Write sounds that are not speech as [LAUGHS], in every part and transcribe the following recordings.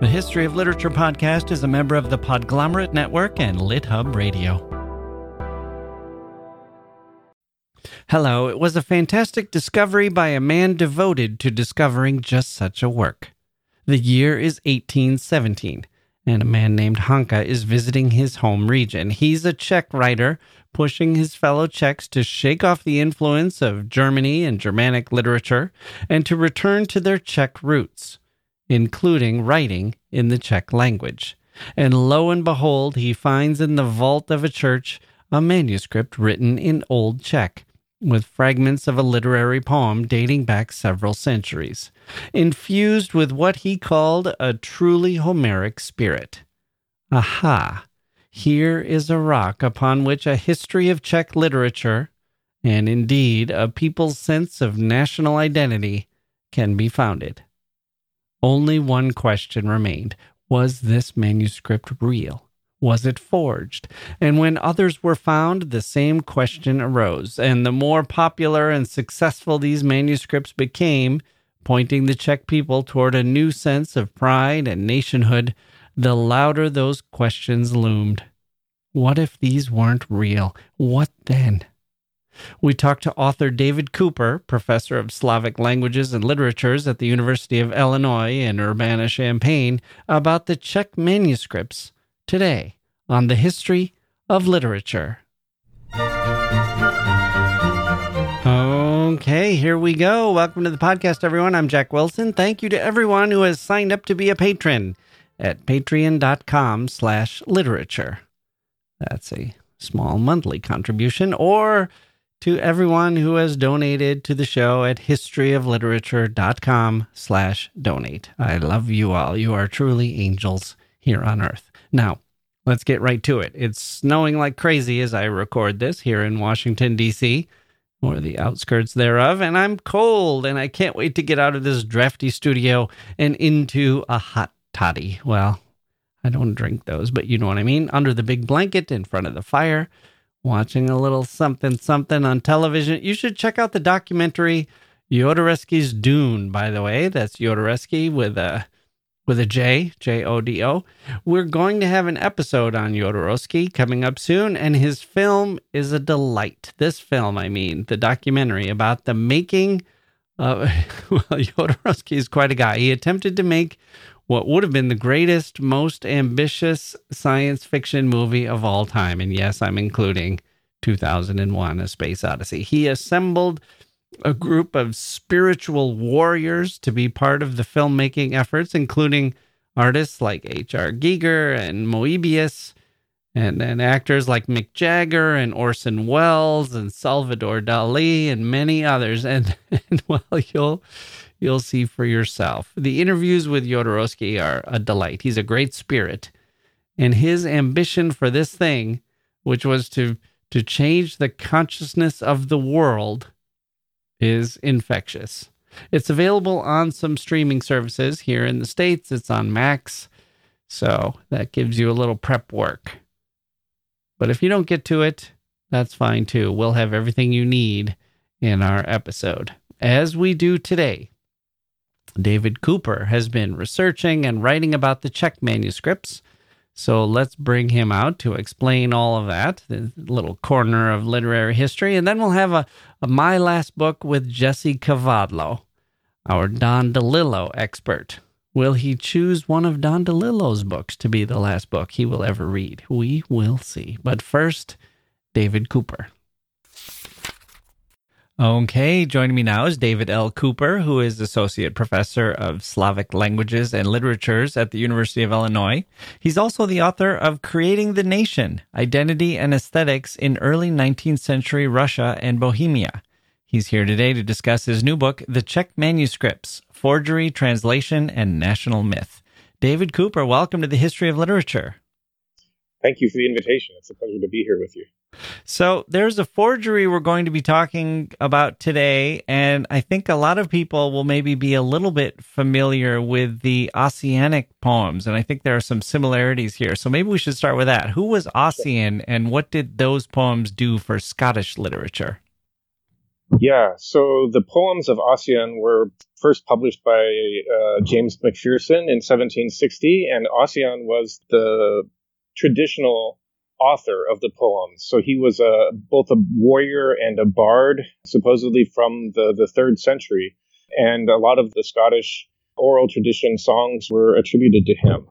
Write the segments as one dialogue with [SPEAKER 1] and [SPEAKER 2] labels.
[SPEAKER 1] The History of Literature podcast is a member of the Podglomerate Network and LitHub Radio. Hello, it was a fantastic discovery by a man devoted to discovering just such a work. The year is 1817, and a man named Hanka is visiting his home region. He's a Czech writer, pushing his fellow Czechs to shake off the influence of Germany and Germanic literature and to return to their Czech roots including writing in the Czech language. And lo and behold, he finds in the vault of a church a manuscript written in Old Czech, with fragments of a literary poem dating back several centuries, infused with what he called a truly Homeric spirit. Aha! Here is a rock upon which a history of Czech literature, and indeed a people's sense of national identity, can be founded. Only one question remained Was this manuscript real? Was it forged? And when others were found, the same question arose. And the more popular and successful these manuscripts became, pointing the Czech people toward a new sense of pride and nationhood, the louder those questions loomed. What if these weren't real? What then? We talked to author David Cooper, professor of Slavic languages and literatures at the University of Illinois in Urbana Champaign, about the Czech manuscripts today on the history of literature. Okay, here we go. Welcome to the podcast, everyone. I'm Jacke Wilson. Thank you to everyone who has signed up to be a patron at patreon.com slash literature. That's a small monthly contribution or to everyone who has donated to the show at historyofliterature.com slash donate. I love you all. You are truly angels here on earth. Now, let's get right to it. It's snowing like crazy as I record this here in Washington, D.C., or the outskirts thereof, and I'm cold, and I can't wait to get out of this drafty studio and into a hot toddy. Well, I don't drink those, but you know what I mean. Under the big blanket in front of the fire watching a little something something on television. You should check out the documentary Jodorowsky's Dune, by the way. That's Jodorowsky with a with a J, J O D O. We're going to have an episode on Jodorowsky coming up soon, and his film is a delight. This film, I mean, the documentary about the making of, [LAUGHS] well, Jodorowsky is quite a guy. He attempted to make what would have been the greatest, most ambitious science fiction movie of all time. And yes, I'm including 2001 A Space Odyssey. He assembled a group of spiritual warriors to be part of the filmmaking efforts, including artists like H.R. Giger and Moebius, and then actors like Mick Jagger and Orson Welles and Salvador Dali and many others. And, [LAUGHS] and well, you'll you'll see for yourself. The interviews with Jodorowsky are a delight. He's a great spirit. And his ambition for this thing, which was to, to change the consciousness of the world, is infectious. It's available on some streaming services here in the States. It's on Max. So that gives you a little prep work. But if you don't get to it, that's fine too. We'll have everything you need in our episode, as we do today. David Cooper has been researching and writing about the Czech manuscripts. So let's bring him out to explain all of that, the little corner of literary history. And then we'll have a, a My Last Book with Jesse Kavadlo, our Don DeLillo expert. Will he choose one of Don DeLillo's books to be the last book he will ever read? We will see. But first, David Cooper. Okay, joining me now is David L. Cooper, who is Associate Professor of Slavic Languages and Literatures at the University of Illinois. He's also the author of Creating the Nation Identity and Aesthetics in Early 19th Century Russia and Bohemia. He's here today to discuss his new book, The Czech Manuscripts Forgery, Translation, and National Myth. David Cooper, welcome to the History of Literature.
[SPEAKER 2] Thank you for the invitation. It's a pleasure to be here with you.
[SPEAKER 1] So there's a forgery we're going to be talking about today, and I think a lot of people will maybe be a little bit familiar with the Ossianic poems, and I think there are some similarities here. So maybe we should start with that. Who was Ossian, and what did those poems do for Scottish literature?
[SPEAKER 2] Yeah, so the poems of Ossian were first published by uh, James Macpherson in 1760, and Ossian was the traditional author of the poems. So he was a, both a warrior and a bard, supposedly from the, the third century. And a lot of the Scottish oral tradition songs were attributed to him.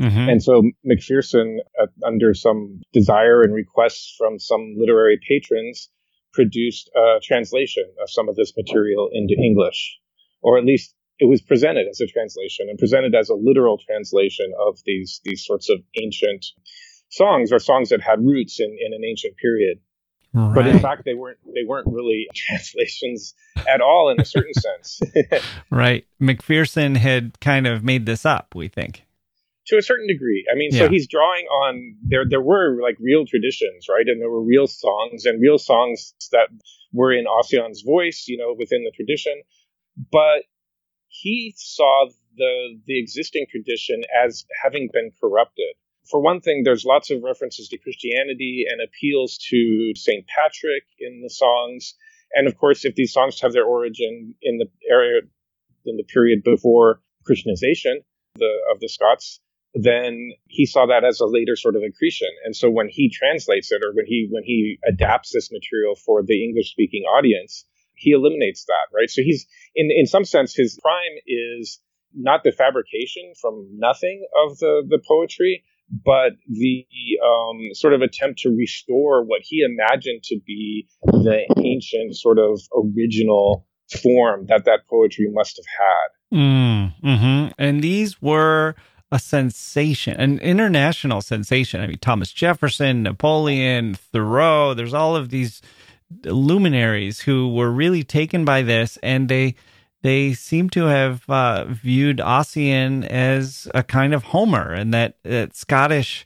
[SPEAKER 2] Mm-hmm. And so Macpherson, uh, under some desire and requests from some literary patrons, produced a translation of some of this material into English, or at least it was presented as a translation and presented as a literal translation of these these sorts of ancient songs are songs that had roots in, in an ancient period. Right. But in fact, they weren't they weren't really [LAUGHS] translations at all in a certain [LAUGHS] sense.
[SPEAKER 1] right. Macpherson had kind of made this up, we think.
[SPEAKER 2] To a certain degree. I mean, yeah. so he's drawing on there there were like real traditions, right? And there were real songs and real songs that were in Ossian's voice, you know, within the tradition. But he saw the the existing tradition as having been corrupted for one thing, there's lots of references to Christianity and appeals to St. Patrick in the songs. And of course, if these songs have their origin in the area, in the period before Christianization the, of the Scots, then he saw that as a later sort of accretion. And so when he translates it or when he when he adapts this material for the English speaking audience, he eliminates that, right? So he's in in some sense his prime is not the fabrication from nothing of the the poetry, but the um, sort of attempt to restore what he imagined to be the ancient sort of original form that that poetry must have had.
[SPEAKER 1] Mm, hmm And these were a sensation, an international sensation. I mean, Thomas Jefferson, Napoleon, Thoreau, there's all of these luminaries who were really taken by this and they they seem to have uh, viewed Ossian as a kind of Homer, and that, that Scottish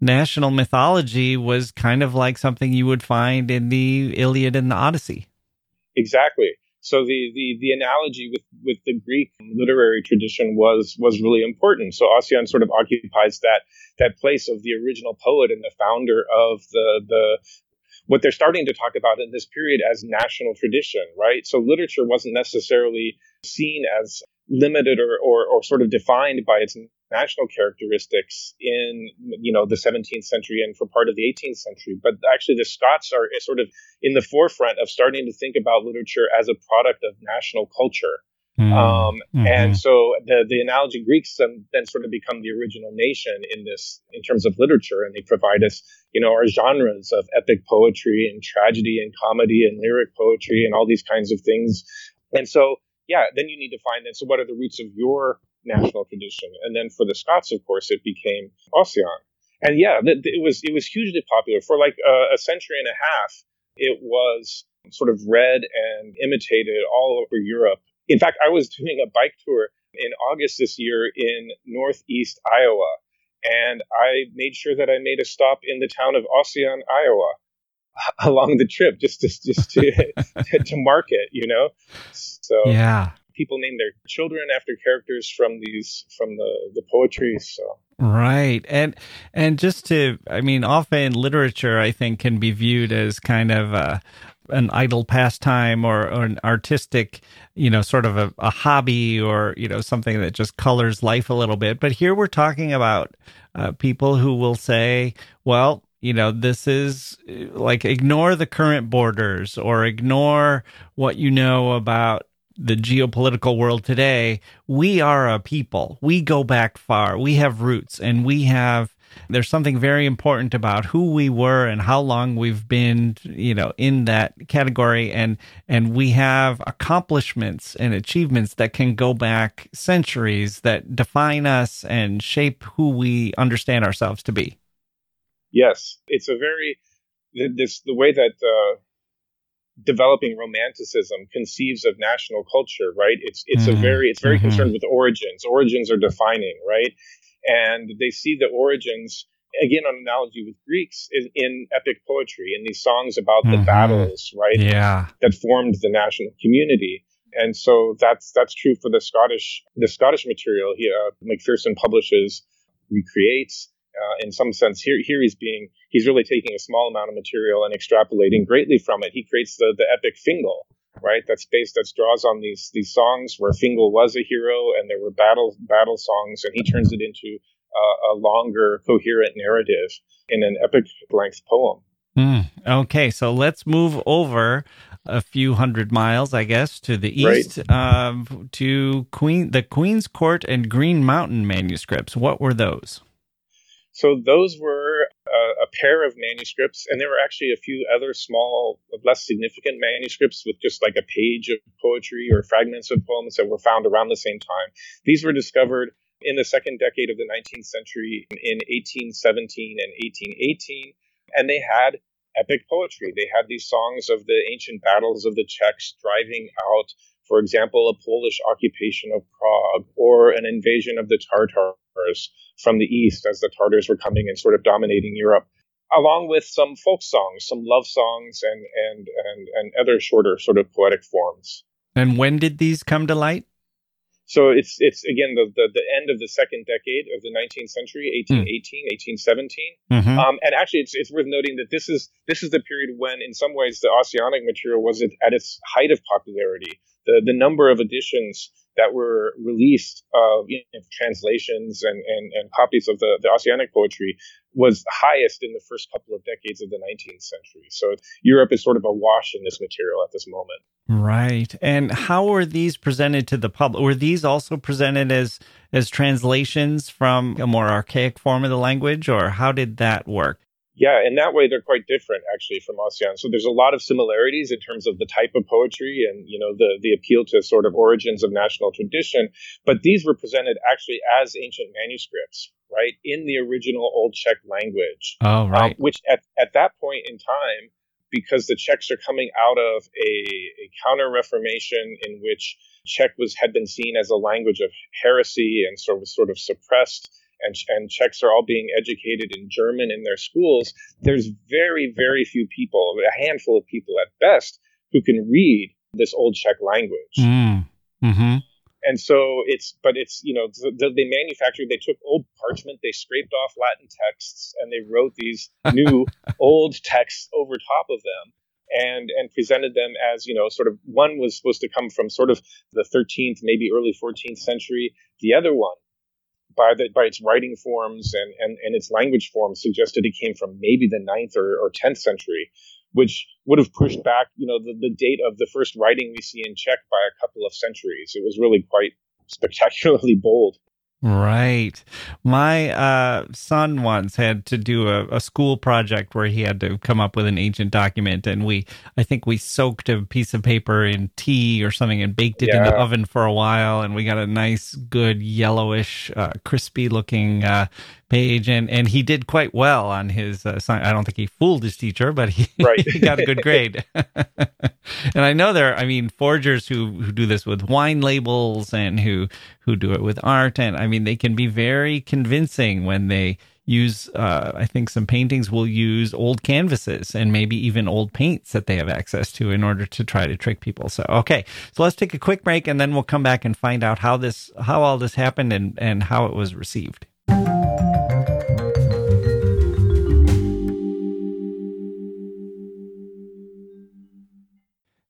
[SPEAKER 1] national mythology was kind of like something you would find in the Iliad and the Odyssey.
[SPEAKER 2] Exactly. So the, the, the analogy with, with the Greek literary tradition was was really important. So Ossian sort of occupies that that place of the original poet and the founder of the the what they're starting to talk about in this period as national tradition, right? So literature wasn't necessarily seen as limited or, or, or sort of defined by its national characteristics in you know the 17th century and for part of the 18th century but actually the scots are sort of in the forefront of starting to think about literature as a product of national culture Mm-hmm. Um, mm-hmm. And so the, the analogy Greeks then, then sort of become the original nation in this, in terms of literature. And they provide us, you know, our genres of epic poetry and tragedy and comedy and lyric poetry and all these kinds of things. And so, yeah, then you need to find, and so what are the roots of your national tradition? And then for the Scots, of course, it became Ossian. And yeah, it was, it was hugely popular for like a, a century and a half. It was sort of read and imitated all over Europe in fact, I was doing a bike tour in August this year in northeast Iowa, and I made sure that I made a stop in the town of Ossian, Iowa, [LAUGHS] along the trip, just to just to [LAUGHS] [LAUGHS] to mark it, you know. So
[SPEAKER 1] yeah,
[SPEAKER 2] people name their children after characters from these from the the poetry. So
[SPEAKER 1] right, and and just to, I mean, often literature I think can be viewed as kind of a an idle pastime or, or an artistic, you know, sort of a, a, hobby or, you know, something that just colors life a little bit. But here we're talking about uh, people who will say, well, you know, this is like ignore the current borders or ignore what you know about the geopolitical world today. We are a people. We go back far. We have roots and we have there's something very important about who we were and how long we've been, you know, in that category and and we have accomplishments and achievements that can go back centuries that define us and shape who we understand ourselves to be.
[SPEAKER 2] Yes, it's a very this the way that uh, developing romanticism conceives of national culture, right? It's it's mm-hmm. a very it's very mm-hmm. concerned with origins. Origins are defining, right? And they see the origins again on analogy with Greeks in, in epic poetry in these songs about mm-hmm. the battles, right?
[SPEAKER 1] Yeah,
[SPEAKER 2] that formed the national community. And so that's that's true for the Scottish the Scottish material. He uh, Macpherson publishes, recreates. Uh, in some sense, here here he's being he's really taking a small amount of material and extrapolating greatly from it. He creates the the epic Fingal, right? That's based that draws on these these songs where Fingal was a hero and there were battle battle songs, and he turns it into uh, a longer, coherent narrative in an epic length poem.
[SPEAKER 1] Mm, okay, so let's move over a few hundred miles, I guess, to the east right. uh, to Queen the Queen's Court and Green Mountain manuscripts. What were those?
[SPEAKER 2] So those were a pair of manuscripts, and there were actually a few other small, less significant manuscripts with just like a page of poetry or fragments of poems that were found around the same time. These were discovered in the second decade of the 19th century in 1817 and 1818, and they had epic poetry. They had these songs of the ancient battles of the Czechs driving out, for example, a Polish occupation of Prague or an invasion of the Tartars from the east as the Tartars were coming and sort of dominating Europe. Along with some folk songs, some love songs, and and and and other shorter sort of poetic forms.
[SPEAKER 1] And when did these come to light?
[SPEAKER 2] So it's it's again the, the, the end of the second decade of the 19th century, 1818, mm. 1817. Mm-hmm. Um, and actually, it's it's worth noting that this is this is the period when, in some ways, the Ossianic material was at, at its height of popularity. The the number of editions that were released, uh, you know, translations and, and, and copies of the, the Ossianic poetry was highest in the first couple of decades of the 19th century. So Europe is sort of awash in this material at this moment.
[SPEAKER 1] Right. And how were these presented to the public? Were these also presented as as translations from a more archaic form of the language or how did that work?
[SPEAKER 2] Yeah, in that way they're quite different actually from Ossian. So there's a lot of similarities in terms of the type of poetry and you know the the appeal to sort of origins of national tradition, but these were presented actually as ancient manuscripts, right, in the original Old Czech language.
[SPEAKER 1] Oh, um, right.
[SPEAKER 2] Um, which at at that point in time, because the Czechs are coming out of a, a counter Reformation in which Czech was had been seen as a language of heresy and sort of sort of suppressed and, and Czechs are all being educated in German in their schools, there's very, very few people, a handful of people at best, who can read this old Czech language.
[SPEAKER 1] Mm. Mm-hmm.
[SPEAKER 2] And so it's, but it's, you know, the, they manufactured, they took old parchment, they scraped off Latin texts, and they wrote these [LAUGHS] new old texts over top of them and and presented them as you know sort of one was supposed to come from sort of the 13th maybe early 14th century the other one by the by its writing forms and, and, and its language forms suggested it came from maybe the 9th or, or 10th century, which would have pushed back, you know, the, the date of the first writing we see in Czech by a couple of centuries. It was really quite spectacularly bold.
[SPEAKER 1] Right. My uh, son once had to do a, a, school project where he had to come up with an ancient document, and we, I think we soaked a piece of paper in tea or something and baked it yeah. in the oven for a while, and we got a nice, good yellowish, uh, crispy looking uh, page, and and he did quite well on his. Uh, I don't think he fooled his teacher, but he, [LAUGHS] right. he got a good grade. [LAUGHS] and I know there, I mean, forgers who who do this with wine labels and who who do it with art, and I mean, they can be very convincing when they use uh, i think some paintings will use old canvases and maybe even old paints that they have access to in order to try to trick people so okay so let's take a quick break and then we'll come back and find out how this how all this happened and and how it was received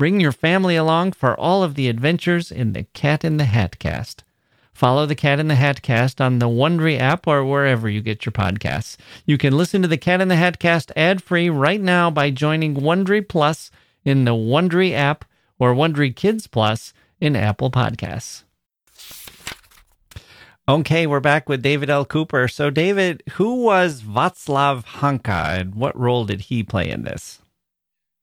[SPEAKER 1] bring your family along for all of the adventures in the Cat in the Hat cast. Follow the Cat in the Hat cast on the Wondery app or wherever you get your podcasts. You can listen to the Cat in the Hat cast ad free right now by joining Wondery Plus in the Wondery app or Wondery Kids Plus in Apple Podcasts. Okay, we're back with David L. Cooper. So, David, who was Václav Hanka and what role did he play in this?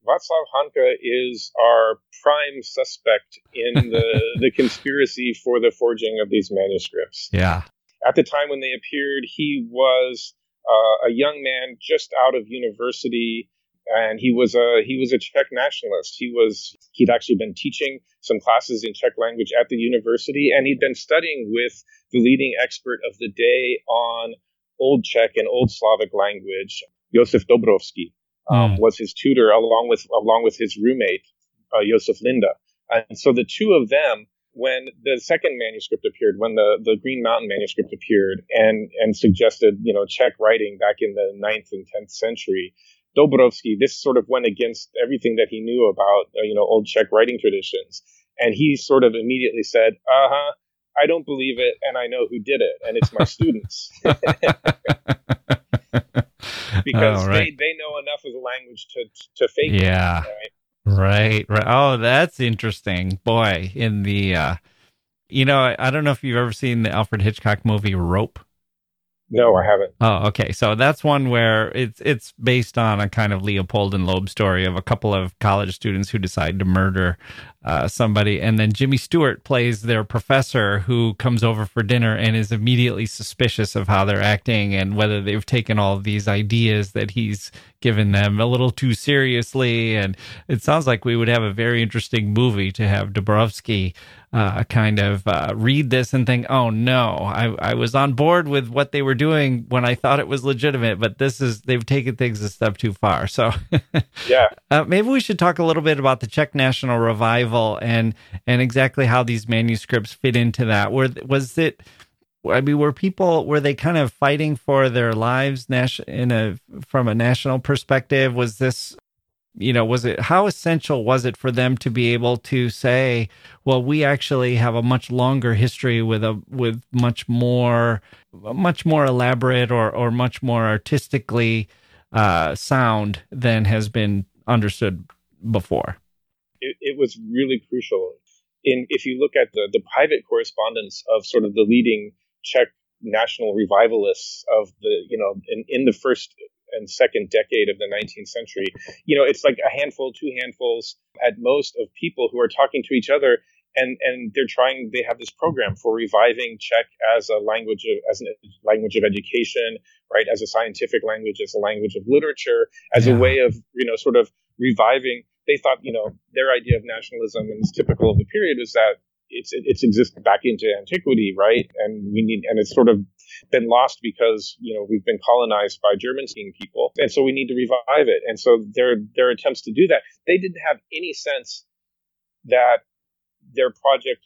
[SPEAKER 2] Václav Hanka is our prime suspect in the, [LAUGHS] the conspiracy for the forging of these manuscripts.
[SPEAKER 1] Yeah.
[SPEAKER 2] At the time when they appeared, he was uh, a young man just out of university and he was a he was a Czech nationalist. He was he'd actually been teaching some classes in Czech language at the university, and he'd been studying with the leading expert of the day on Old Czech and Old Slavic language, Josef Dobrovsky. Um, mm. Was his tutor along with along with his roommate uh, Josef Linda, and so the two of them when the second manuscript appeared, when the, the Green Mountain manuscript appeared and, and suggested, you know, Czech writing back in the ninth and 10th century, Dobrovsky, this sort of went against everything that he knew about, uh, you know, old Czech writing traditions. And he sort of immediately said, uh huh, I don't believe it, and I know who did it, and it's my [LAUGHS] students. [LAUGHS] [LAUGHS] because oh, right. they, they know enough of the language to, to fake
[SPEAKER 1] yeah.
[SPEAKER 2] it. Right?
[SPEAKER 1] Right, right. Oh, that's interesting. Boy, in the uh you know, I, I don't know if you've ever seen the Alfred Hitchcock movie Rope.
[SPEAKER 2] No, I haven't.
[SPEAKER 1] Oh, okay. So that's one where it's it's based on a kind of Leopold and Loeb story of a couple of college students who decide to murder uh, somebody, and then Jimmy Stewart plays their professor who comes over for dinner and is immediately suspicious of how they're acting and whether they've taken all these ideas that he's given them a little too seriously. And it sounds like we would have a very interesting movie to have Dobrovsky uh, kind of uh, read this and think, oh no, I, I was on board with what they were doing when I thought it was legitimate, but this is, they've taken things a step too far. So, [LAUGHS]
[SPEAKER 2] yeah.
[SPEAKER 1] Uh, maybe we should talk a little bit about the Czech National Revival and, and exactly how these manuscripts fit into that. Were, was it, I mean, were people were they kind of fighting for their lives in a from a national perspective? Was this you know was it how essential was it for them to be able to say well we actually have a much longer history with a with much more much more elaborate or or much more artistically uh, sound than has been understood before
[SPEAKER 2] it, it was really crucial in if you look at the the private correspondence of sort of the leading czech national revivalists of the you know in, in the first and second decade of the 19th century. You know, it's like a handful, two handfuls at most of people who are talking to each other. And, and they're trying. They have this program for reviving Czech as a language of as a language of education, right? As a scientific language, as a language of literature, as yeah. a way of you know sort of reviving. They thought you know their idea of nationalism and it's typical of the period is that it's it's existed back into antiquity, right? And we need and it's sort of been lost because you know we've been colonized by German-speaking people, and so we need to revive it. And so their their attempts to do that, they didn't have any sense that their project.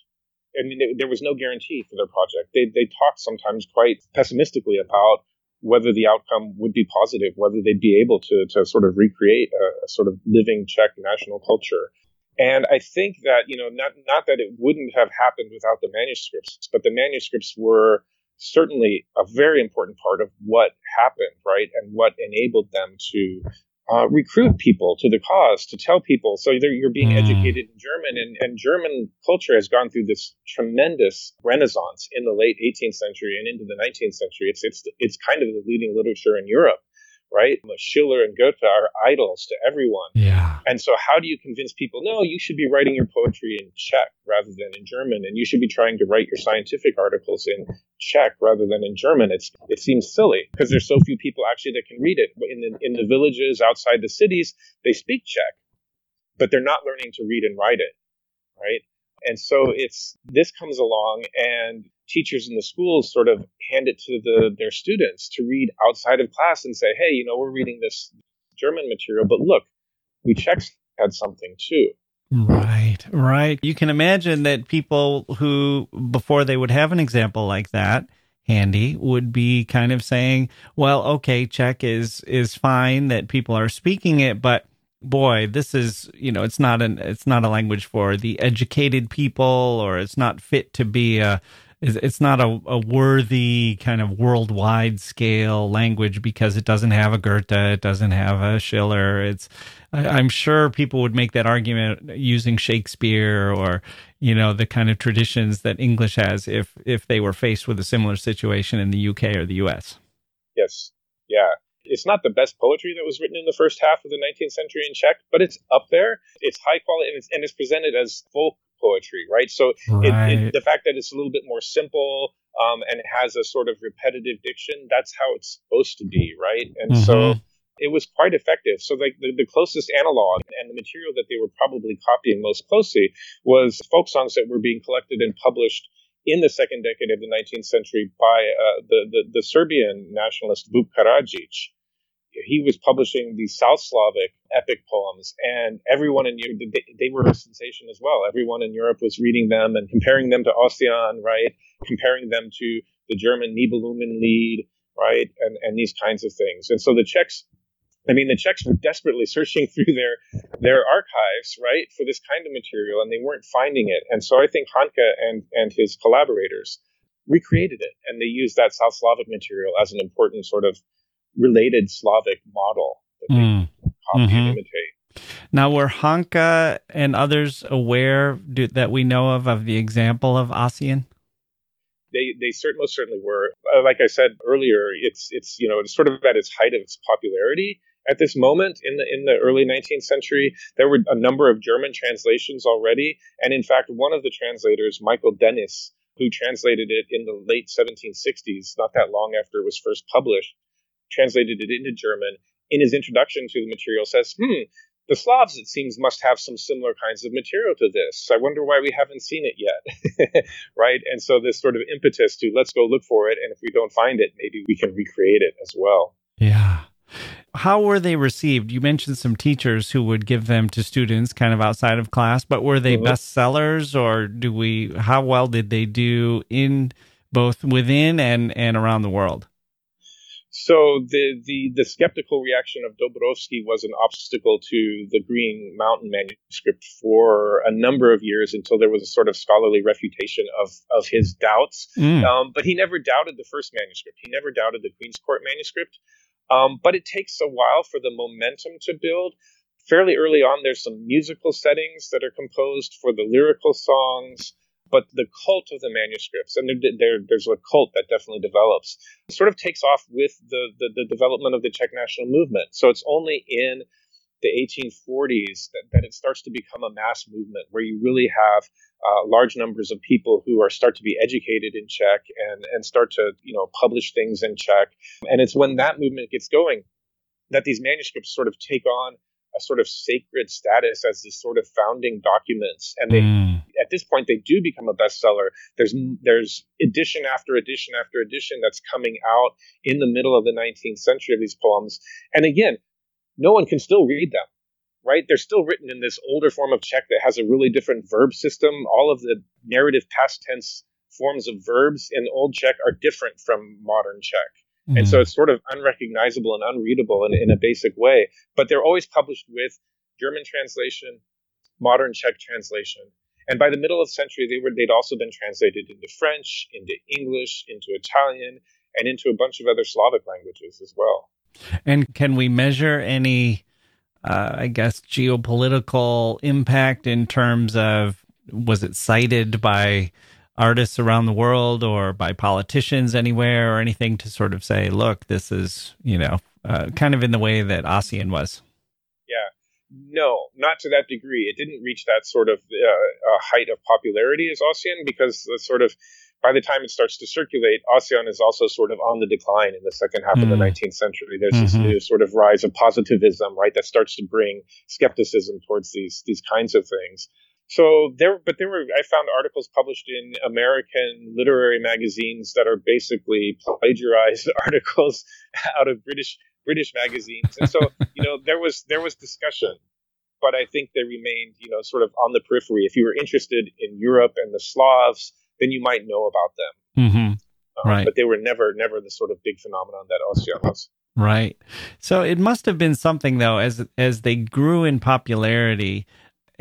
[SPEAKER 2] I mean, there was no guarantee for their project. They they talked sometimes quite pessimistically about whether the outcome would be positive, whether they'd be able to to sort of recreate a, a sort of living Czech national culture. And I think that, you know, not, not that it wouldn't have happened without the manuscripts, but the manuscripts were certainly a very important part of what happened, right? And what enabled them to uh, recruit people to the cause, to tell people. So you're being mm. educated in German, and, and German culture has gone through this tremendous renaissance in the late 18th century and into the 19th century. It's it's it's kind of the leading literature in Europe right? Schiller and Goethe are idols to everyone.
[SPEAKER 1] Yeah.
[SPEAKER 2] And so, how do you convince people? No, you should be writing your poetry in Czech rather than in German, and you should be trying to write your scientific articles in Czech rather than in German. It's it seems silly because there's so few people actually that can read it. In the in the villages outside the cities, they speak Czech, but they're not learning to read and write it, right? And so it's this comes along and teachers in the schools sort of hand it to the, their students to read outside of class and say, hey, you know, we're reading this German material, but look, we Czechs had something too.
[SPEAKER 1] Right, right. You can imagine that people who, before they would have an example like that handy, would be kind of saying, well, okay, Czech is, is fine that people are speaking it, but boy, this is you know it's not an it's not a language for the educated people, or it's not fit to be a it's not a, a, worthy kind of worldwide scale language because it doesn't have a Goethe, it doesn't have a Schiller. It's I, am sure people would make that argument using Shakespeare or you know the kind of traditions that English has if if they were faced with a similar situation in the UK or the US.
[SPEAKER 2] Yes, yeah. It's not the best poetry that was written in the first half of the 19th century in Czech, but it's up there. It's high quality and it's, and it's presented as folk poetry, right? So right. It, it, the fact that it's a little bit more simple um, and it has a sort of repetitive diction, that's how it's supposed to be, right? And mm-hmm. so it was quite effective. So like the, the closest analog and the material that they were probably copying most closely was folk songs that were being collected and published in the second decade of the 19th century by uh, the, the, the Serbian nationalist Vuk Karadžić he was publishing these South Slavic epic poems, and everyone in Europe, they, were a sensation as well. Everyone in Europe was reading them and comparing them to Ossian, right? Comparing them to the German Nibelungenlied, right? And, and these kinds of things. And so the Czechs, I mean, the Czechs were desperately searching [LAUGHS] through their, their archives, right, for this kind of material, and they weren't finding it. And so I think Hanka and, and his collaborators recreated it, and they used that South Slavic material as an important sort of related Slavic model that mm. copy mm-hmm. and imitate.
[SPEAKER 1] Now, were Hanka and others aware do, that we know of of the example of Ossian?
[SPEAKER 2] They they certainly most certainly were. Uh, like I said earlier, it's it's you know it's sort of at its height of its popularity at this moment in the in the early 19th century. There were a number of German translations already, and in fact, one of the translators, Michael Denis, who translated it in the late 1760s, not that long after it was first published, translated it into German, in his introduction to the material says, hmm, the Slavs, it seems, must have some similar kinds of material to this. I wonder why we haven't seen it yet. [LAUGHS] right? And so this sort of impetus to let's go look for it. And if we don't find it, maybe we can recreate it as well.
[SPEAKER 1] Yeah. How were they received? You mentioned some teachers who would give them to students kind of outside of class, but were they mm-hmm. bestsellers or do we, how well did they do in both within and, and around the world?
[SPEAKER 2] So the, the, the skeptical reaction of Dobrovsky was an obstacle to the Green Mountain manuscript for a number of years until there was a sort of scholarly refutation of, of his doubts. Mm. Um, but he never doubted the first manuscript. He never doubted the Queen's Court manuscript. Um, but it takes a while for the momentum to build. Fairly early on, there's some musical settings that are composed for the lyrical songs but the cult of the manuscripts, and there, there, there's a cult that definitely develops, sort of takes off with the, the, the, development of the Czech national movement. So it's only in the 1840s that, that it starts to become a mass movement where you really have uh, large numbers of people who are start to be educated in Czech and, and start to you know publish things in Czech. And it's when that movement gets going that these manuscripts sort of take on a sort of sacred status as this sort of founding documents and they mm. At this point they do become a bestseller there's there's edition after edition after edition that's coming out in the middle of the 19th century of these poems and again no one can still read them right they're still written in this older form of czech that has a really different verb system all of the narrative past tense forms of verbs in old czech are different from modern czech Mm-hmm. And so mm-hmm. it's sort of unrecognizable and unreadable in, in a basic way. But they're always published with German translation, modern Czech translation. And by the middle of the century, they were, they'd also been translated into French, into English, into Italian, and into a bunch of other Slavic languages as well.
[SPEAKER 1] And can we measure any, uh, I guess, geopolitical impact in terms of was it cited by artists around the world or by politicians anywhere or anything to sort of say, look, this is, you know, uh, kind of in the way that Ossian was?
[SPEAKER 2] No, not to that degree. It didn't reach that sort of uh, height of popularity as Ossian because the sort of by the time it starts to circulate, Ossian is also sort of on the decline in the second half mm. of the 19th hmm. century. There's mm-hmm. this new sort of rise of positivism, right, that starts to bring skepticism towards these these kinds of things. So there, but there were I found articles published in American literary magazines that are basically plagiarized [LAUGHS] articles out of British British magazines, and so [LAUGHS] you know there was there was discussion, but I think they remained you know sort of on the periphery. If you were interested in Europe and the Slavs, then you might know about them.
[SPEAKER 1] Mm-hmm. Um, right.
[SPEAKER 2] But they were never never the sort of big phenomenon that Ossian was.
[SPEAKER 1] Right. So it must have been something though, as as they grew in popularity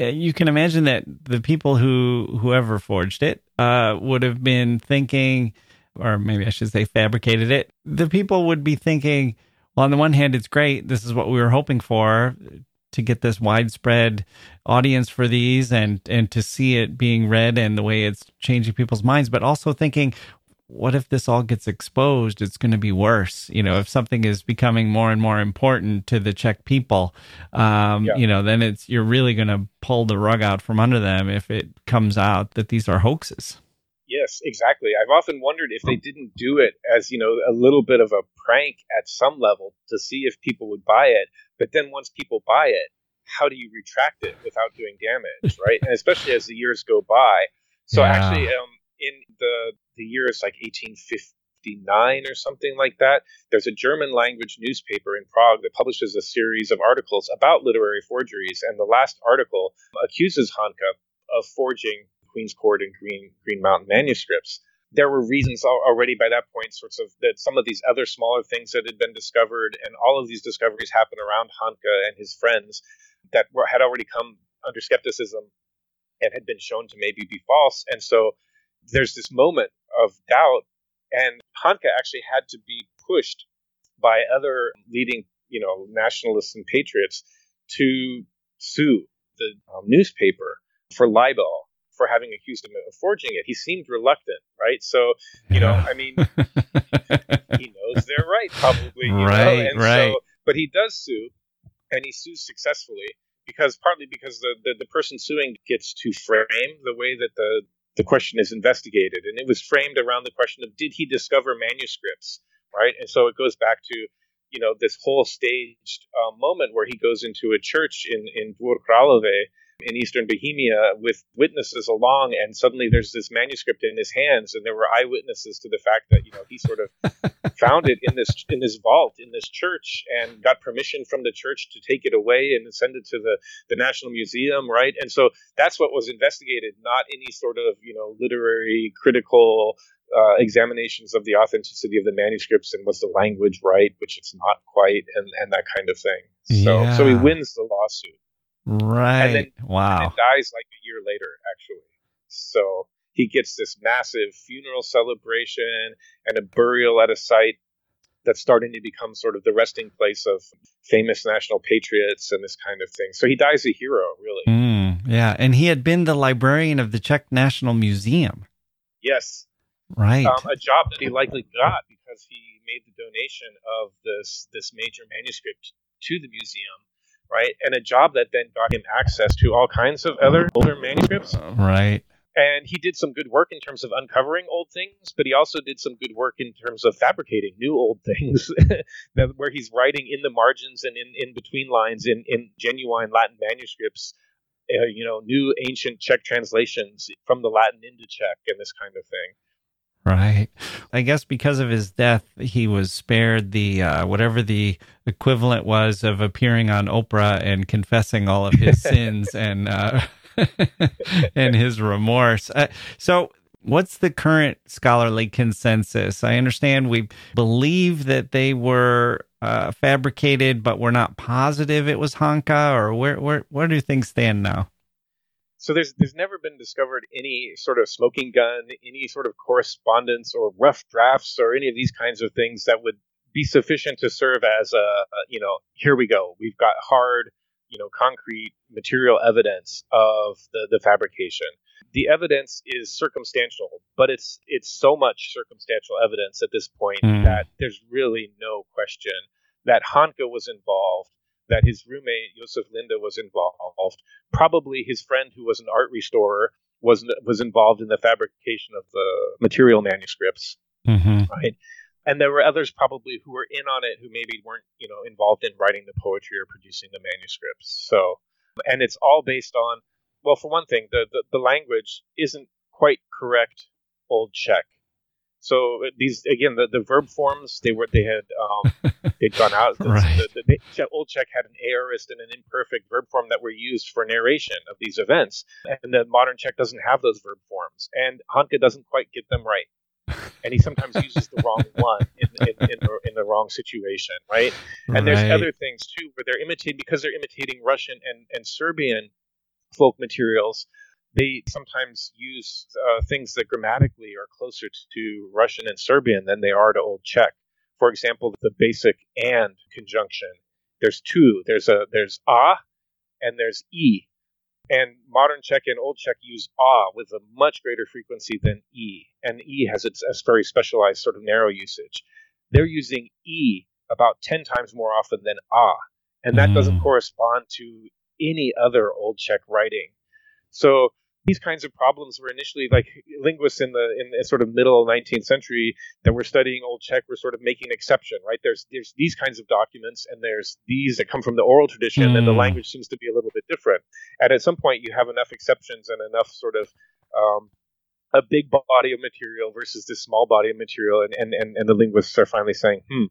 [SPEAKER 1] uh, you can imagine that the people who whoever forged it uh, would have been thinking, or maybe I should say fabricated it. The people would be thinking, well, on the one hand, it's great. This is what we were hoping for to get this widespread audience for these and and to see it being read and the way it's changing people's minds but also thinking what if this all gets exposed? It's going to be worse. You know, if something is becoming more and more important to the Czech people, um, yeah. you know, then it's you're really going to pull the rug out from under them if it comes out that these are hoaxes.
[SPEAKER 2] Yes, exactly. I've often wondered if they didn't do it as you know a little bit of a prank at some level to see if people would buy it. But then once people buy it, how do you retract it without doing damage, right? and especially as the years go by. So yeah. actually, um, in the the year is like 1859 or something like that. There's a German language newspaper in Prague that publishes a series of articles about literary forgeries, and the last article accuses Hanka of forging Queen's Court and Green Green Mountain manuscripts. There were reasons already by that point, sorts of that some of these other smaller things that had been discovered, and all of these discoveries happened around Hanka and his friends that were, had already come under skepticism and had been shown to maybe be false. And so there's this moment of doubt, and Hanka actually had to be pushed by other leading, you know, nationalists and patriots to sue the um, newspaper for libel for having accused him of forging it. He seemed reluctant, right? So, you know, I mean, he knows they're right, probably,
[SPEAKER 1] right,
[SPEAKER 2] and
[SPEAKER 1] right. So,
[SPEAKER 2] but he does sue, and he sues successfully because partly because the, the, the person suing gets to frame the way that the the question is investigated. And it was framed around the question of did he discover manuscripts, right? And so it goes back to, you know, this whole staged uh, moment where he goes into a church in, in Dvor Králové in eastern Bohemia with witnesses along, and suddenly there's this manuscript in his hands, and there were eyewitnesses to the fact that you know he sort of [LAUGHS] found it in this in this vault in this church and got permission from the church to take it away and send it to the the National Museum, right? And so that's what was investigated, not any sort of you know literary critical uh, examinations of the authenticity of the manuscripts and was the language right, which it's not quite, and, and that kind of thing. So, yeah. so he wins the lawsuit.
[SPEAKER 1] Right.
[SPEAKER 2] And then,
[SPEAKER 1] wow.
[SPEAKER 2] And dies like a year later, actually. So he gets this massive funeral celebration and a burial at a site that's starting to become sort of the resting place of famous national patriots and this kind of thing. So he dies a hero, really.
[SPEAKER 1] Mm, yeah. And he had been the librarian of the Czech National Museum.
[SPEAKER 2] Yes.
[SPEAKER 1] Right. Um,
[SPEAKER 2] a job that he likely got because he made the donation of this this major manuscript to the museum right? And a job that then got him access to all kinds of other older manuscripts.
[SPEAKER 1] Right.
[SPEAKER 2] And he did some good work in terms of uncovering old things, but he also did some good work in terms of fabricating new old [LAUGHS] things, [LAUGHS] that, where he's writing in the margins and in, in between lines in, in genuine Latin manuscripts, uh, you know, new ancient Czech translations from the Latin into Czech and this kind of thing.
[SPEAKER 1] Right. I guess because of his death, he was spared the uh, whatever the equivalent was of appearing on Oprah and confessing all of his [LAUGHS] sins and uh, [LAUGHS] and his remorse. Uh, so, what's the current scholarly consensus? I understand we believe that they were uh, fabricated, but we're not positive it was Hanka. Or where where where do things stand now?
[SPEAKER 2] So there's there's never been discovered any sort of smoking gun, any sort of correspondence or rough drafts or any of these kinds of things that would be sufficient to serve as a, a you know here we go we've got hard you know concrete material evidence of the the fabrication. The evidence is circumstantial, but it's it's so much circumstantial evidence at this point mm. that there's really no question that Hanka was involved that his roommate Josef Linda was involved. Probably his friend, who was an art restorer, was was involved in the fabrication of the material manuscripts.
[SPEAKER 1] Mm-hmm.
[SPEAKER 2] Right, and there were others probably who were in on it who maybe weren't you know involved in writing the poetry or producing the manuscripts. So, and it's all based on well, for one thing, the the, the language isn't quite correct Old Czech. So these again, the, the verb forms they were they had um, [LAUGHS] they'd gone out.
[SPEAKER 1] right.
[SPEAKER 2] The, the, the, Old Czech had an aorist and an imperfect verb form that were used for narration of these events, and the modern Czech doesn't have those verb forms, and Hanka doesn't quite get them right, and he sometimes uses the wrong [LAUGHS] one in, in, in, the, in the wrong situation, right? And right. there's other things too where they're imitating because they're imitating Russian and, and Serbian folk materials, they sometimes use uh, things that grammatically are closer to Russian and Serbian than they are to Old Czech. For example, the basic and conjunction. There's two. There's a there's a and there's e. And modern Czech and Old Czech use a with a much greater frequency than e. And e has its, its very specialized sort of narrow usage. They're using e about 10 times more often than a. And that mm. doesn't correspond to any other Old Czech writing. So these kinds of problems were initially like linguists in the in the sort of middle 19th century that were studying Old Czech were sort of making an exception, right? There's there's these kinds of documents, and there's these that come from the oral tradition, mm. and the hmm. language seems to be a little bit different. And at some point, you have enough exceptions and enough sort of um, a big body of material versus this small body of material, and, and, and, and the linguists are finally saying, hmm,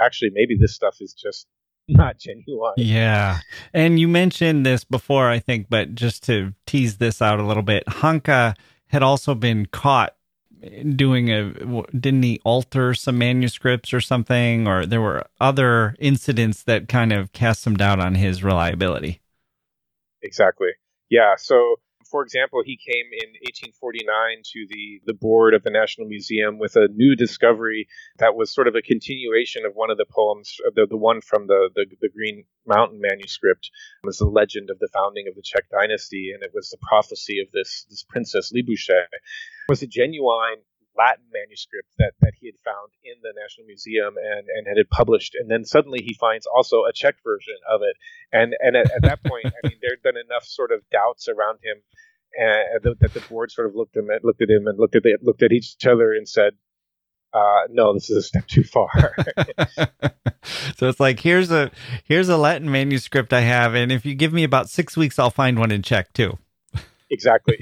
[SPEAKER 2] actually, maybe this stuff is just [LAUGHS] not genuine.
[SPEAKER 1] Yeah. And you mentioned this before, I think, but just to tease this out a little bit, Hanka had also been caught doing a didn't he alter some manuscripts or something or there were other incidents that kind of cast some doubt on his reliability
[SPEAKER 2] exactly yeah so for example, he came in 1849 to the, the board of the National Museum with a new discovery that was sort of a continuation of one of the poems, the, the one from the, the, the Green Mountain manuscript. It was the legend of the founding of the Czech dynasty, and it was the prophecy of this, this princess Libuše. It was a genuine Latin manuscript that, that he had found in the National Museum and, and had it published. And then suddenly he finds also a Czech version of it. And and at, at that point, I mean, there had been enough sort of doubts around him uh, that the board sort of looked at, looked at him and looked at the, looked at each other and said, uh, "No, this is a step too far." [LAUGHS]
[SPEAKER 1] so it's like here's a here's a Latin manuscript I have, and if you give me about six weeks, I'll find one in Czech too.
[SPEAKER 2] Exactly. [LAUGHS]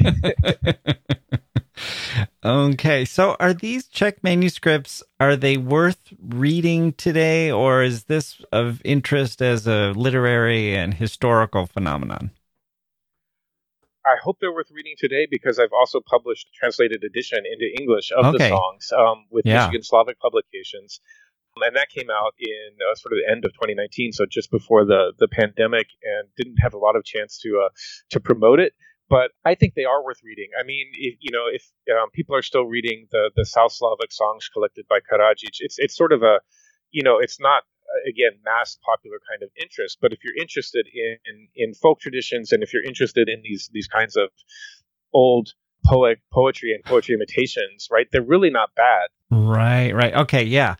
[SPEAKER 1] okay, so are these Czech manuscripts are they worth reading today or is this of interest as a literary and historical phenomenon?
[SPEAKER 2] I hope they're worth reading today because I've also published a translated edition into English of okay. the songs um, with yeah. Michigan Slavic Publications. And that came out in uh, sort of the end of 2019, so just before the, the pandemic, and didn't have a lot of chance to uh, to promote it but I think they are worth reading. I mean, if, you know, if um, people are still reading the the South Slavic songs collected by Karadzic, it's it's sort of a, you know, it's not uh, again mass popular kind of interest. But if you're interested in, in in folk traditions and if you're interested in these these kinds of old poet poetry and poetry imitations, right? They're really not bad.
[SPEAKER 1] Right. Right. Okay. Yeah.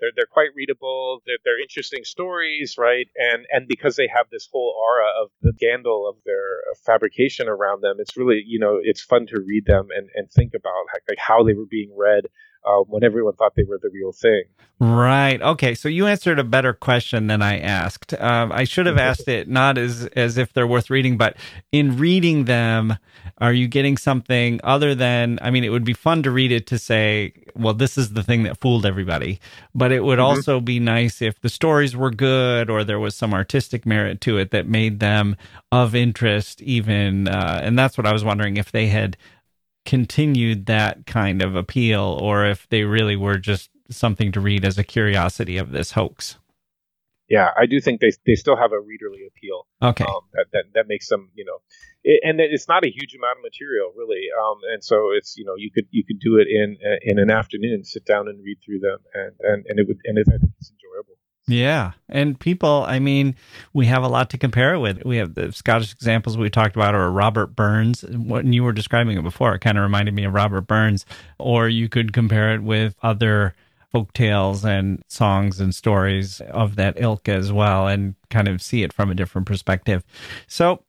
[SPEAKER 2] They're they're quite readable. They're, they're interesting stories, right? And and because they have this whole aura of the scandal of their uh, fabrication around them, it's really you know it's fun to read them and and think about like how they were being read uh, when everyone thought they were the real thing.
[SPEAKER 1] Right. Okay. So you answered a better question than I asked. Um, I should have asked it not as as if they're worth reading, but in reading them, are you getting something other than? I mean, it would be fun to read it to say, well, this is the thing that fooled everybody. But it would mm-hmm. also be nice if the stories were good or there was some artistic merit to it that made them of interest, even. Uh, and that's what I was wondering if they had continued that kind of appeal or if they really were just something to read as a curiosity of this hoax.
[SPEAKER 2] Yeah, I do think they they still have a readerly appeal.
[SPEAKER 1] Okay,
[SPEAKER 2] um, that, that that makes them you know, it, and it's not a huge amount of material really, um, and so it's you know you could you could do it in in an afternoon, sit down and read through them, and and, and it would and it, I think it's enjoyable.
[SPEAKER 1] Yeah. And people, I mean, we have a lot to compare it with. We have the Scottish examples we talked about, or Robert Burns. When you were describing it before, it kind of reminded me of Robert Burns. Or you could compare it with other folk tales and songs and stories of that ilk as well, and kind of see it from a different perspective. So,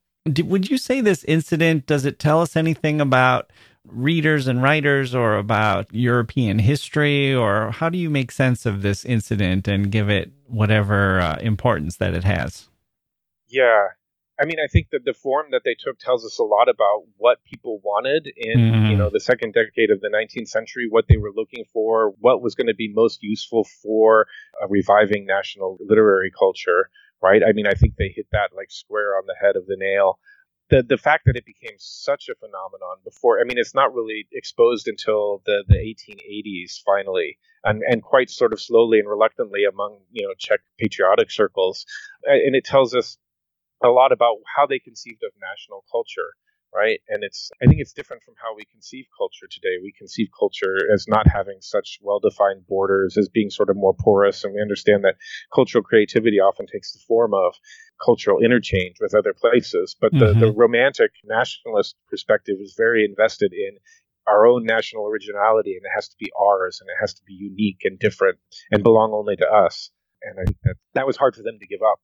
[SPEAKER 1] would you say this incident does it tell us anything about readers and writers or about European history? Or how do you make sense of this incident and give it whatever uh, importance that it has?
[SPEAKER 2] Yeah. I mean, I think that the form that they took tells us a lot about what people wanted in, mm-hmm. you know, the second decade of the 19th century, what they were looking for, what was going to be most useful for a reviving national literary culture, right? I mean, I think they hit that like square on the head of the nail the the fact that it became such a phenomenon before I mean it's not really exposed until the the 1880s finally and and quite sort of slowly and reluctantly among you know Czech patriotic circles. And it tells us a lot about how they conceived of national culture right? And it's I think it's different from how we conceive culture today. We conceive culture as not having such well-defined borders, as being sort of more porous, and we understand that cultural creativity often takes the form of cultural interchange with other places. But the, mm-hmm. the romantic nationalist perspective is very invested in our own national originality, and it has to be ours, and it has to be unique and different, and belong only to us. And I think that that was hard for them to give up,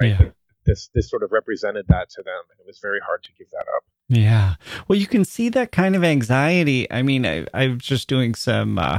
[SPEAKER 2] right? Yeah. This this sort of represented that to them, and it was very hard to give that up.
[SPEAKER 1] Yeah. Well, you can see that kind of anxiety. I mean, I, I was just doing some, uh,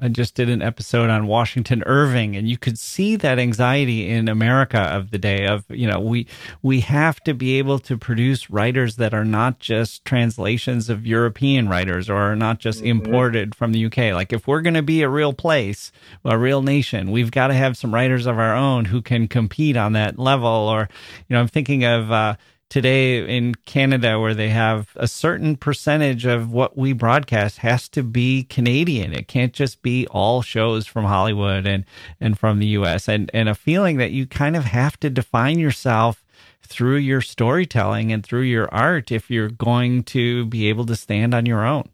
[SPEAKER 1] I just did an episode on Washington Irving, and you could see that anxiety in America of the day. Of you know, we we have to be able to produce writers that are not just translations of European writers or are not just mm-hmm. imported from the UK. Like if we're going to be a real place, a real nation, we've got to have some writers of our own who can compete on that level. Or you know, I'm thinking of. Uh, today in Canada where they have a certain percentage of what we broadcast has to be Canadian. It can't just be all shows from Hollywood and and from the US and and a feeling that you kind of have to define yourself through your storytelling and through your art if you're going to be able to stand on your own.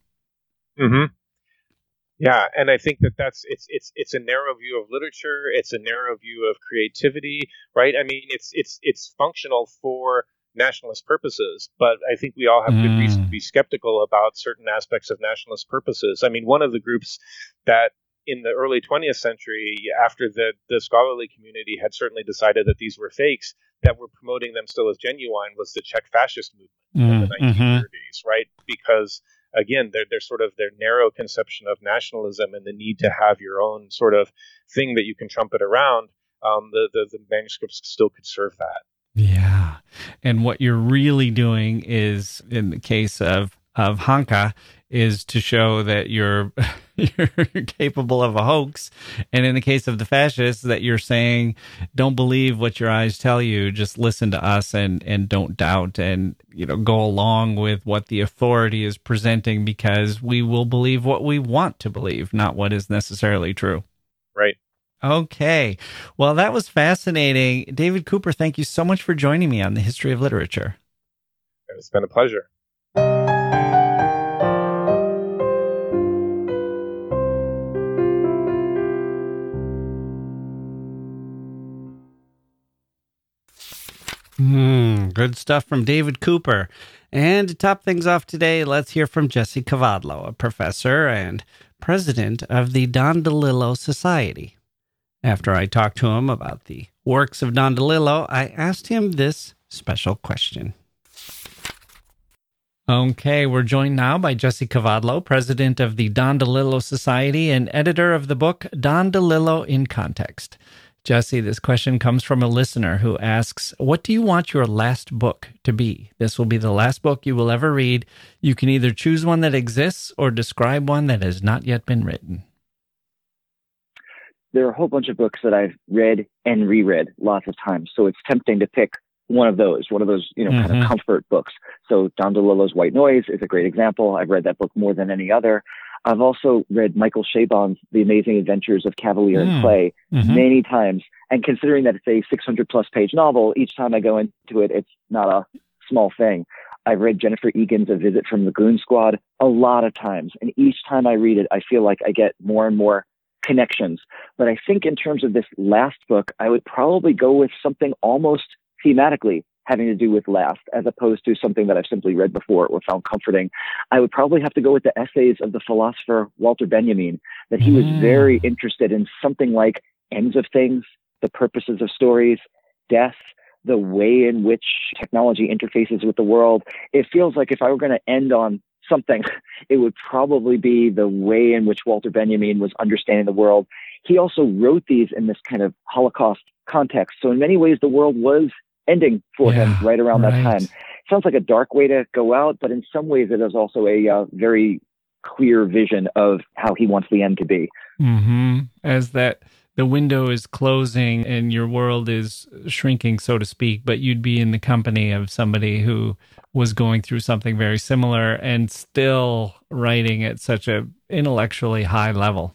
[SPEAKER 2] Mhm. Yeah, and I think that that's it's it's it's a narrow view of literature. It's a narrow view of creativity, right? I mean, it's it's it's functional for nationalist purposes, but I think we all have good reason to mm. be skeptical about certain aspects of nationalist purposes. I mean, one of the groups that in the early 20th century, after the, the scholarly community had certainly decided that these were fakes, that were promoting them still as genuine was the Czech fascist movement mm, in the 1930s, mm-hmm. right? Because again, they're, they're sort of their narrow conception of nationalism and the need to have your own sort of thing that you can trumpet around. Um, the, the, the manuscripts still could serve that.
[SPEAKER 1] Yeah. And what you're really doing is, in the case of, of Hanka, is to show that you're [LAUGHS] you're capable of a hoax, and in the case of the fascists, that you're saying, don't believe what your eyes tell you, just listen to us and and don't doubt, and you know go along with what the authority is presenting because we will believe what we want to believe, not what is necessarily true.
[SPEAKER 2] Right.
[SPEAKER 1] Okay. Well, that was fascinating. David Cooper, thank you so much for joining me on the history of literature.
[SPEAKER 2] It's been a pleasure.
[SPEAKER 1] Mm, good stuff from David Cooper. And to top things off today, let's hear from Jesse Kavadlo, a professor and president of the Don DeLillo Society. After I talked to him about the works of Don DeLillo, I asked him this special question. Okay, we're joined now by Jesse Kavadlo, president of the Don DeLillo Society and editor of the book Don DeLillo in Context. Jesse, this question comes from a listener who asks, What do you want your last book to be? This will be the last book you will ever read. You can either choose one that exists or describe one that has not yet been written
[SPEAKER 3] there are a whole bunch of books that I've read and reread lots of times. So it's tempting to pick one of those, one of those, you know, mm-hmm. kind of mm-hmm. comfort books. So Don DeLillo's White Noise is a great example. I've read that book more than any other. I've also read Michael Chabon's The Amazing Adventures of Kavalier mm. and Clay mm-hmm. many times. And considering that it's a 600 plus page novel, each time I go into it, it's not a small thing. I've read Jennifer Egan's A Visit from the Goon Squad a lot of times. And each time I read it, I feel like I get more and more connections. But I think in terms of this last book, I would probably go with something almost thematically having to do with last, as opposed to something that I've simply read before or found comforting. I would probably have to go with the essays of the philosopher Walter Benjamin, that he was very mm. interested in something like ends of things, the purposes of stories, death, the way in which technology interfaces with the world. It feels like if I were going to end on something, [LAUGHS] it would probably be the way in which Walter Benjamin was understanding the world. He also wrote these in this kind of Holocaust context. So in many ways, the world was ending for yeah, him right around right. that time. Sounds like a dark way to go out, but in some ways, it is also a uh, very clear vision of how he wants the end to be.
[SPEAKER 1] Mm-hmm. As that the window is closing and your world is shrinking, so to speak, but you'd be in the company of somebody who was going through something very similar and still writing at such a intellectually high level.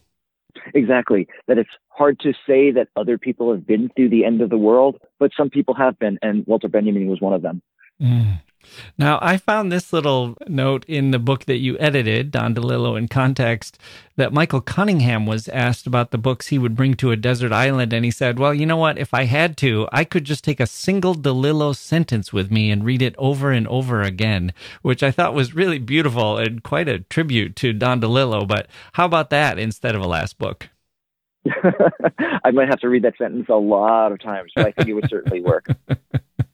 [SPEAKER 3] exactly. That it's hard to say that other people have been through the end of the world, but some people have been, and Walter Benjamin was one of them.
[SPEAKER 1] Mm. Now, I found this little note in the book that you edited, Don DeLillo in Context, that Michael Cunningham was asked about the books he would bring to a desert island. And he said, Well, you know what? If I had to, I could just take a single DeLillo sentence with me and read it over and over again, which I thought was really beautiful and quite a tribute to Don DeLillo. But how about that instead of a last book? [LAUGHS]
[SPEAKER 3] I might have to read that sentence a lot of times, but I think it would certainly work. [LAUGHS]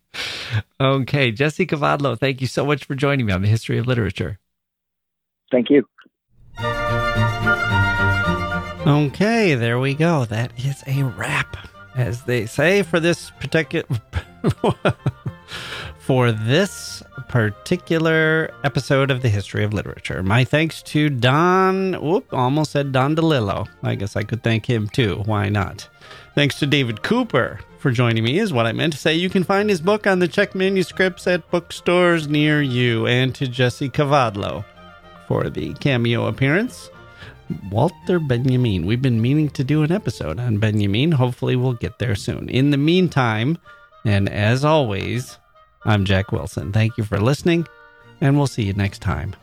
[SPEAKER 1] okay, Jesse Kavadlo, thank you so much for joining me on the history of literature.
[SPEAKER 3] Thank you.
[SPEAKER 1] Okay, there we go. That is a wrap, as they say for this particular [LAUGHS] for this particular episode of the history of literature. My thanks to Don. Whoop, almost said Don DeLillo. I guess I could thank him too. Why not? Thanks to David Cooper for joining me, is what I meant to say. You can find his book on the Czech manuscripts at bookstores near you, and to Jesse Kavadlo for the cameo appearance. Walter Benjamin. We've been meaning to do an episode on Benjamin. Hopefully, we'll get there soon. In the meantime, and as always, I'm Jacke Wilson. Thank you for listening, and we'll see you next time.